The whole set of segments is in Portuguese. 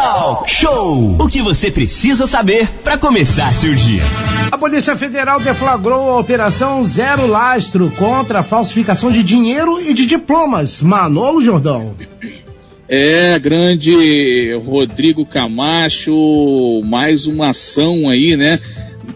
Talk Show. O que você precisa saber para começar seu dia. A Polícia Federal deflagrou a Operação Zero Lastro contra a falsificação de dinheiro e de diplomas. Manolo Jordão. É, grande Rodrigo Camacho, mais uma ação aí, né,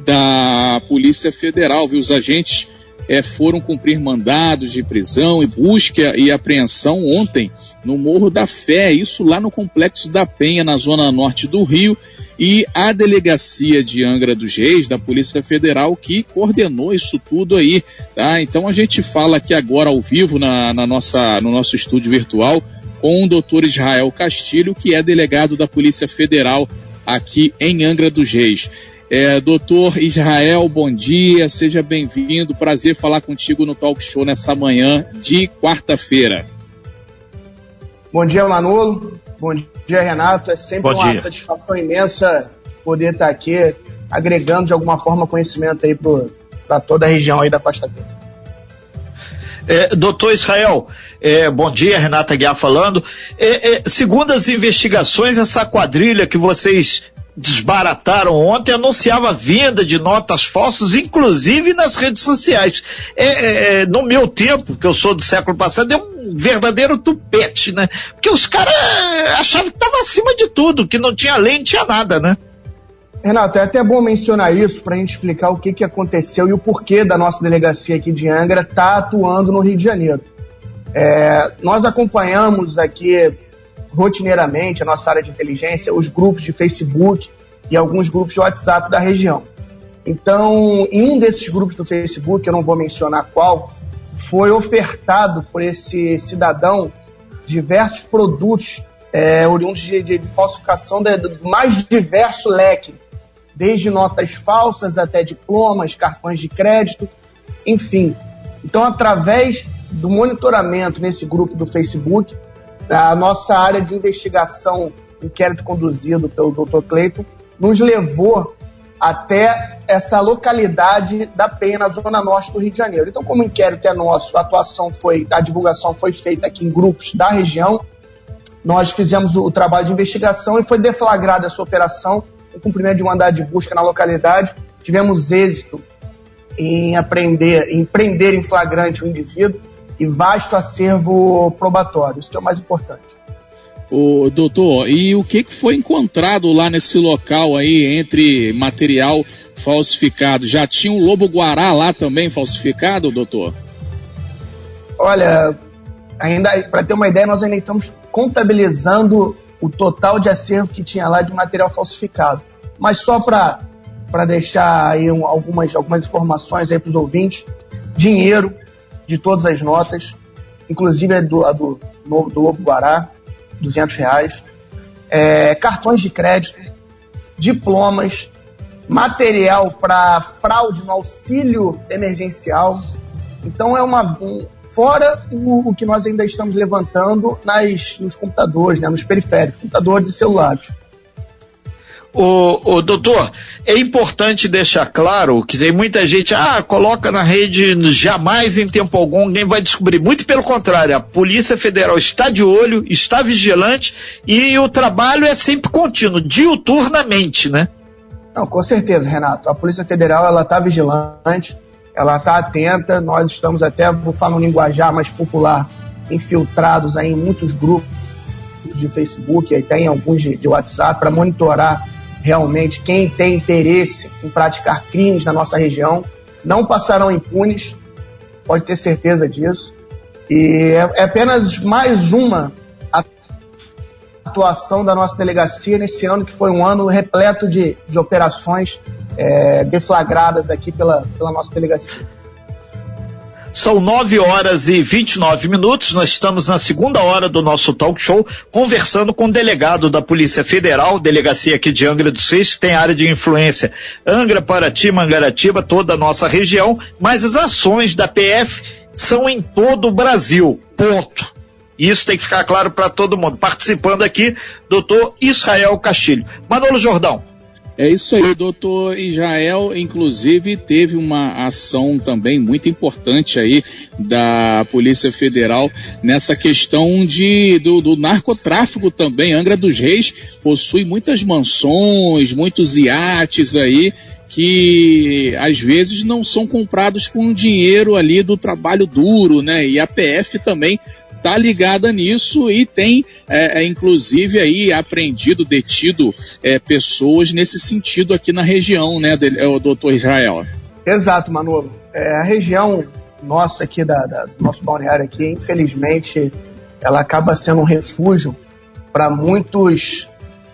da Polícia Federal, viu? Os agentes é, foram cumprir mandados de prisão e busca e apreensão ontem no Morro da Fé, isso lá no Complexo da Penha, na zona norte do Rio, e a delegacia de Angra dos Reis, da Polícia Federal, que coordenou isso tudo aí, tá? Então a gente fala aqui agora ao vivo na, na nossa, no nosso estúdio virtual com o doutor Israel Castilho, que é delegado da Polícia Federal aqui em Angra dos Reis. É, doutor Israel, bom dia, seja bem-vindo. Prazer falar contigo no Talk Show nessa manhã de quarta-feira. Bom dia, Manolo. Bom dia, Renato. É sempre bom uma dia. satisfação imensa poder estar aqui agregando de alguma forma conhecimento aí para toda a região aí da Costa Verde. É, doutor Israel, é, bom dia, Renata Guiar falando. É, é, segundo as investigações, essa quadrilha que vocês desbarataram ontem anunciava venda de notas falsas, inclusive nas redes sociais. É, é, é, no meu tempo, que eu sou do século passado, é um verdadeiro tupete, né? Porque os caras achavam que estava acima de tudo, que não tinha lei, não tinha nada, né? Renato, é até bom mencionar isso para a gente explicar o que, que aconteceu e o porquê da nossa delegacia aqui de Angra estar tá atuando no Rio de Janeiro. É, nós acompanhamos aqui rotineiramente a nossa área de inteligência, os grupos de Facebook e alguns grupos de WhatsApp da região. Então, em um desses grupos do Facebook, eu não vou mencionar qual, foi ofertado por esse cidadão diversos produtos é, oriundos de, de falsificação do mais diverso leque, desde notas falsas até diplomas, cartões de crédito, enfim. Então, através do monitoramento nesse grupo do Facebook, a nossa área de investigação, inquérito conduzido pelo Dr. Cleiton, nos levou até essa localidade da Penha, na zona norte do Rio de Janeiro. Então, como o inquérito é nosso, a atuação foi, a divulgação foi feita aqui em grupos da região, nós fizemos o, trabalho de investigação e foi deflagrada essa operação, o cumprimento de um mandado de busca na localidade. Tivemos êxito em aprender, em prender em flagrante o indivíduo e vasto acervo probatório. Isso que é o mais importante. O doutor, e o que, que foi encontrado lá nesse local aí entre material falsificado? Já tinha um lobo guará lá também falsificado, doutor? Olha, ainda para ter uma ideia, nós ainda estamos contabilizando o total de acervo que tinha lá de material falsificado. Mas só para para deixar aí um, algumas, algumas informações aí para os ouvintes, dinheiro, de todas as notas, inclusive a do, a do, do Lobo Guará, 200 reais, é, cartões de crédito, diplomas, material para fraude no auxílio emergencial. Então é uma um, fora o, o, que nós ainda estamos levantando nas, nos computadores, né, nos periféricos, computadores e celulares. O, o doutor, é importante deixar claro que tem muita gente, ah, coloca na rede, jamais em tempo algum alguém vai descobrir. Muito pelo contrário, a Polícia Federal está de olho, está vigilante e o trabalho é sempre contínuo, diuturnamente, né? Não, com certeza, Renato. A Polícia Federal ela está vigilante, ela está atenta. Nós estamos até, vou falar um linguajar mais popular, infiltrados aí em muitos grupos de Facebook, aí tem alguns de, de WhatsApp para monitorar realmente quem tem interesse em praticar crimes na nossa região não passarão impunes, pode ter certeza disso. E é, é apenas mais uma atuação da nossa delegacia nesse ano, que foi um ano repleto de, de operações é, deflagradas aqui pela, pela nossa delegacia. São 9 horas e 29 minutos. Nós estamos na segunda hora do nosso talk show, conversando com o delegado da Polícia Federal, delegacia aqui de Angra dos Reis, que tem área de influência Angra, Paraty, Mangaratiba, toda a nossa região, mas as ações da PF são em todo o Brasil. Ponto. Isso tem que ficar claro para todo mundo. Participando aqui, doutor Israel Castilho. Manolo Jordão. É isso aí, doutor Israel. Inclusive, teve uma ação também muito importante aí da Polícia Federal nessa questão de, do, do narcotráfico também. Angra dos Reis possui muitas mansões, muitos iates aí que às vezes não são comprados com dinheiro ali do trabalho duro, né? E a PF também está ligada nisso e tem, é, é, inclusive, aí apreendido, detido é, pessoas nesse sentido aqui na região, né, de, é, doutor Israel? Exato, Manolo. É, a região nossa aqui, da, da, do nosso balneário aqui, infelizmente, ela acaba sendo um refúgio para muitos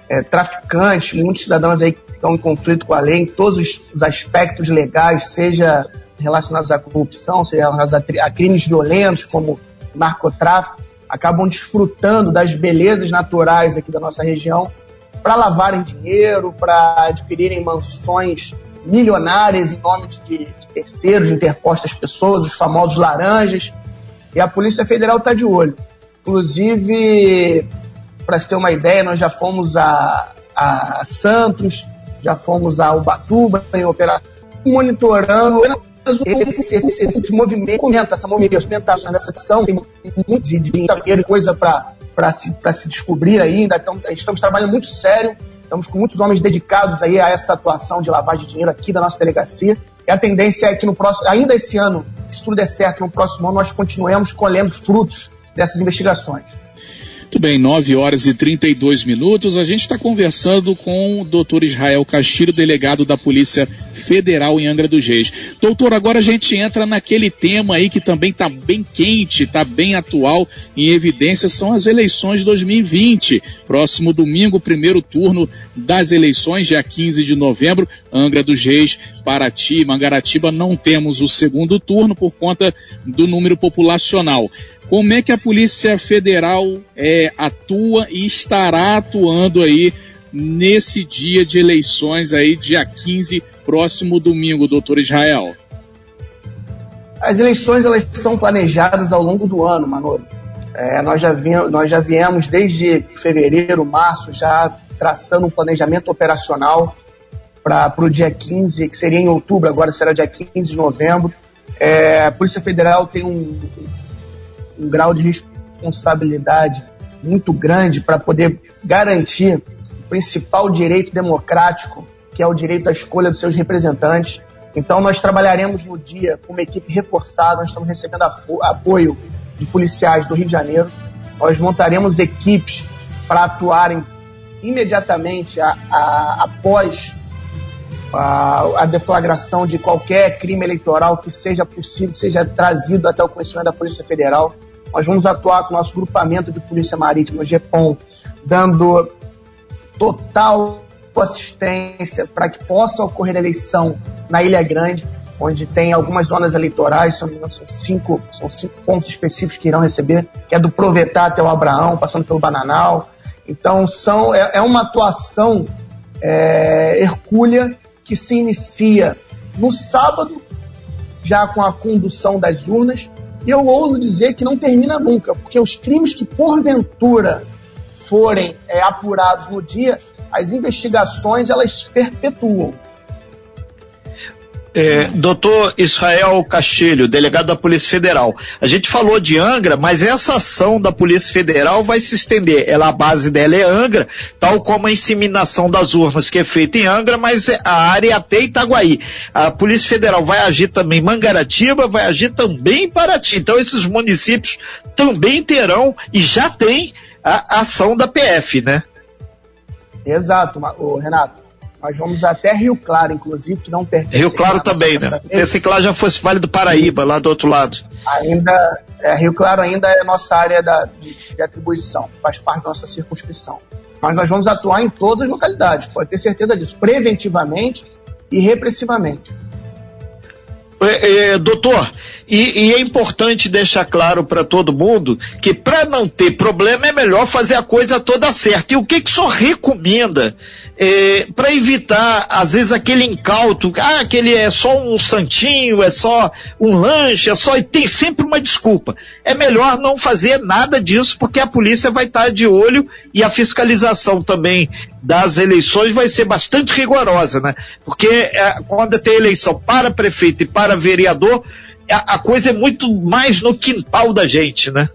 é, traficantes, muitos cidadãos aí que estão em conflito com a lei, em todos os, os aspectos legais, seja relacionados à corrupção, seja relacionados a, a crimes violentos, como narcotráfico, acabam desfrutando das belezas naturais aqui da nossa região para lavarem dinheiro, para adquirirem mansões milionárias em nome de, terceiros, de interpostas pessoas, os famosos laranjas. E a Polícia Federal está de olho. Inclusive, para se ter uma ideia, nós já fomos a, a Santos, já fomos a Ubatuba em operação, monitorando esse, esse, esse movimento, essa movimentação, essa ação, tem muito de, de coisa para se, se descobrir ainda. Então, estamos trabalhando muito sério, estamos com muitos homens dedicados aí a essa atuação de lavagem de dinheiro aqui da nossa delegacia. E a tendência é que no próximo, ainda esse ano, se tudo der certo, no próximo ano nós continuemos colhendo frutos dessas investigações. Muito bem, 9 horas e 32 minutos. A gente está conversando com o doutor Israel Castilho, delegado da Polícia Federal em Angra dos Reis. Doutor, agora a gente entra naquele tema aí que também está bem quente, está bem atual, em evidência, são as eleições de 2020. Próximo domingo, primeiro turno das eleições, dia 15 de novembro, Angra dos Reis, Paraty, Mangaratiba, não temos o segundo turno por conta do número populacional. Como é que a Polícia Federal é, atua e estará atuando aí nesse dia de eleições aí, dia 15, próximo domingo, doutor Israel? As eleições elas são planejadas ao longo do ano, Manolo. É, nós, já viemos, nós já viemos desde fevereiro, março, já traçando um planejamento operacional para o dia 15, que seria em outubro, agora será dia 15 de novembro. É, a Polícia Federal tem um, um grau de responsabilidade muito grande para poder garantir o principal direito democrático, que é o direito à escolha dos seus representantes. Então, nós trabalharemos no dia com uma equipe reforçada, nós estamos recebendo apoio de policiais do Rio de Janeiro. Nós montaremos equipes para atuarem imediatamente a, a, após a, a, deflagração de qualquer crime eleitoral que seja possível, seja trazido até o conhecimento da Polícia Federal. Nós vamos atuar com o nosso grupamento de Polícia Marítima, o GEPOM, dando total assistência para que possa ocorrer eleição na Ilha Grande, onde tem algumas zonas eleitorais, são, são, cinco, são cinco pontos específicos que irão receber, que é do Provetá até o Abraão, passando pelo Bananal. Então, são, é, é uma atuação é, hercúlea que se inicia no sábado, já com a condução das urnas, eu ouso dizer que não termina nunca, porque os crimes que porventura forem é, apurados no dia, as investigações elas perpetuam. É, doutor Israel Castilho, delegado da Polícia Federal. A gente falou de Angra, mas essa ação da Polícia Federal vai se estender. Ela, a base dela é Angra, tal como a inseminação das urnas que é feita em Angra, mas a área é até Itaguaí. A Polícia Federal vai agir também em Mangaratiba, vai agir também em Paraty. Então esses municípios também terão e já tem a ação da PF, né? Exato, Renato. Nós vamos até Rio Claro, inclusive, que não pertence. Rio Claro também, né? Pensei que lá já fosse Vale do Paraíba, lá do outro lado. Ainda, é, Rio Claro ainda é nossa área da, de, de atribuição, faz parte da nossa circunscrição. Mas nós vamos atuar em todas as localidades, pode ter certeza disso, preventivamente e repressivamente. É, é, doutor, E, e é importante deixar claro para todo mundo que para não ter problema é melhor fazer a coisa toda certa. E o que que só recomenda é, para evitar, às vezes, aquele incauto, ah, aquele é só um santinho, é só um lanche, é só. E tem sempre uma desculpa. É melhor não fazer nada disso, porque a polícia vai estar de olho e a fiscalização também das eleições vai ser bastante rigorosa, né? Porque é, quando tem eleição para prefeito e para vereador, a, a coisa é muito mais no quintal da gente, né?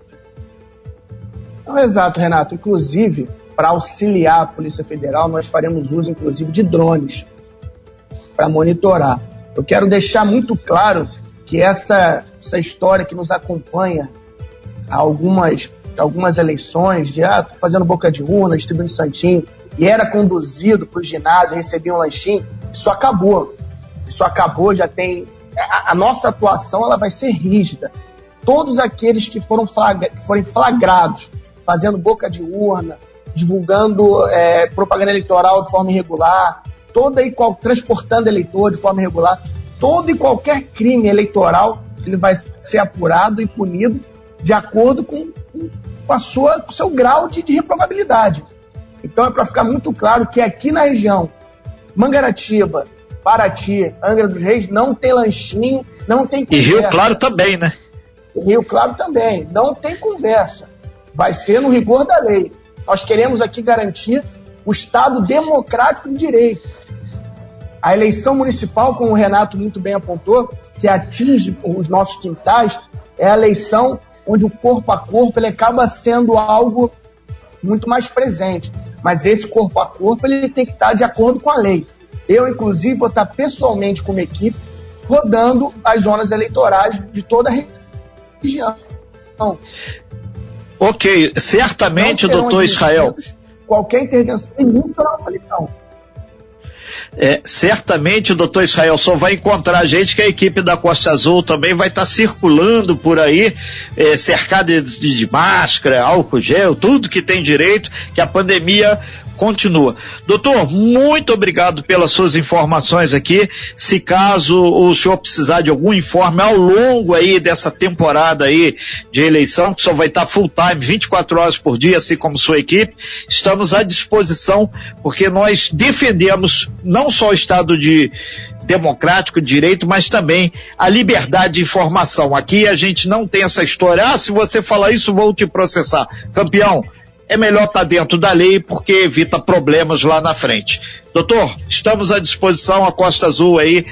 Não, exato, Renato. Inclusive, para auxiliar a Polícia Federal, nós faremos uso, inclusive, de drones para monitorar. Eu quero deixar muito claro que essa, essa história que nos acompanha há algumas, algumas eleições, de ah, fazendo boca de urna, distribuindo santinho, e era conduzido para o ginásio, recebia um lanchinho, isso acabou. Isso acabou, já tem. A, a nossa atuação ela vai ser rígida. Todos aqueles que foram flagra, que forem flagrados fazendo boca de urna, divulgando é, propaganda eleitoral de forma irregular, toda e qual, transportando eleitor de forma irregular, todo e qualquer crime eleitoral ele vai ser apurado e punido de acordo com, com a sua, com o seu grau de, de reprovabilidade. Então é para ficar muito claro que aqui na região, Mangaratiba, Paraty, Angra dos Reis, não tem lanchinho, não tem conversa. E Rio Claro também, né? Rio Claro também, não tem conversa. Vai ser no rigor da lei. Nós queremos aqui garantir o Estado democrático de direito. A eleição municipal, como o Renato muito bem apontou, que atinge os nossos quintais, é a eleição onde o corpo a corpo ele acaba sendo algo muito mais presente. Mas esse corpo a corpo ele tem que estar de acordo com a lei. Eu, inclusive, vou estar pessoalmente com uma equipe rodando as zonas eleitorais de toda a região. Ok, certamente, doutor Israel. Qualquer intervenção início na eleição. É, certamente o doutor Israel só vai encontrar gente que a equipe da Costa Azul também vai estar tá circulando por aí, é, cercada de, de, máscara, álcool gel, tudo que tem direito, que a pandemia continua. Doutor, muito obrigado pelas suas informações aqui. Se caso o senhor precisar de algum informe ao longo aí dessa temporada aí de eleição, que só vai estar full time, 24 horas por dia, assim como sua equipe, estamos à disposição, porque nós defendemos não só o Estado de democrático de direito, mas também a liberdade de informação. Aqui a gente não tem essa história, ah, se você falar isso, vou te processar. Campeão, é melhor estar tá dentro da lei porque evita problemas lá na frente. Doutor, estamos à disposição, a Costa Azul aí,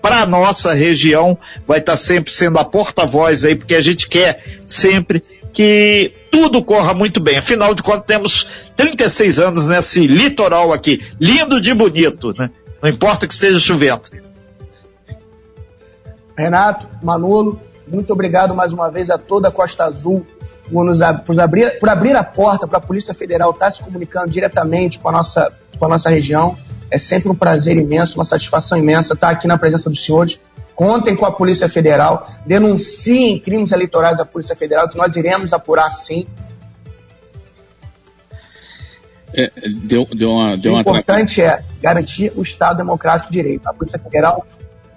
para nossa região, vai estar tá sempre sendo a porta-voz aí, porque a gente quer sempre que tudo corra muito bem. Afinal de contas, temos 36 anos nesse litoral aqui, lindo de bonito, né? Não importa que esteja chovendo. Renato, Manolo, muito obrigado mais uma vez a toda a Costa Azul por, nos, por, abrir, por abrir a porta para a Polícia Federal estar tá se comunicando diretamente com a, nossa, com a nossa região. É sempre um prazer imenso, uma satisfação imensa estar aqui na presença dos senhores. Contem com a Polícia Federal, denunciem crimes eleitorais à Polícia Federal, que nós iremos apurar sim. É, deu, deu uma, deu o importante é garantir o Estado Democrático de Direito. A Polícia Federal.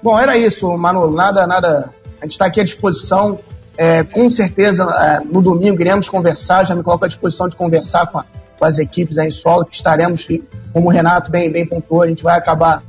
Bom, era isso, Manolo. Nada, nada. A gente está aqui à disposição é, com certeza, é, no domingo iremos conversar, já me coloco à disposição de conversar com, a, com as equipes aí em solo, que estaremos, como o Renato bem, bem pontuou, a gente vai acabar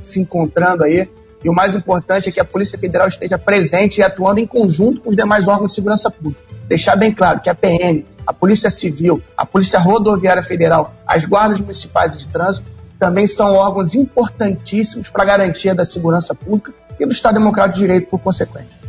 se encontrando aí. E o mais importante é que a Polícia Federal esteja presente e atuando em conjunto com os demais órgãos de segurança pública. Deixar bem claro que a PM, a Polícia Civil, a Polícia Rodoviária Federal, as guardas municipais de trânsito também são órgãos importantíssimos para a garantia da segurança pública e do Estado Democrático de Direito por consequência.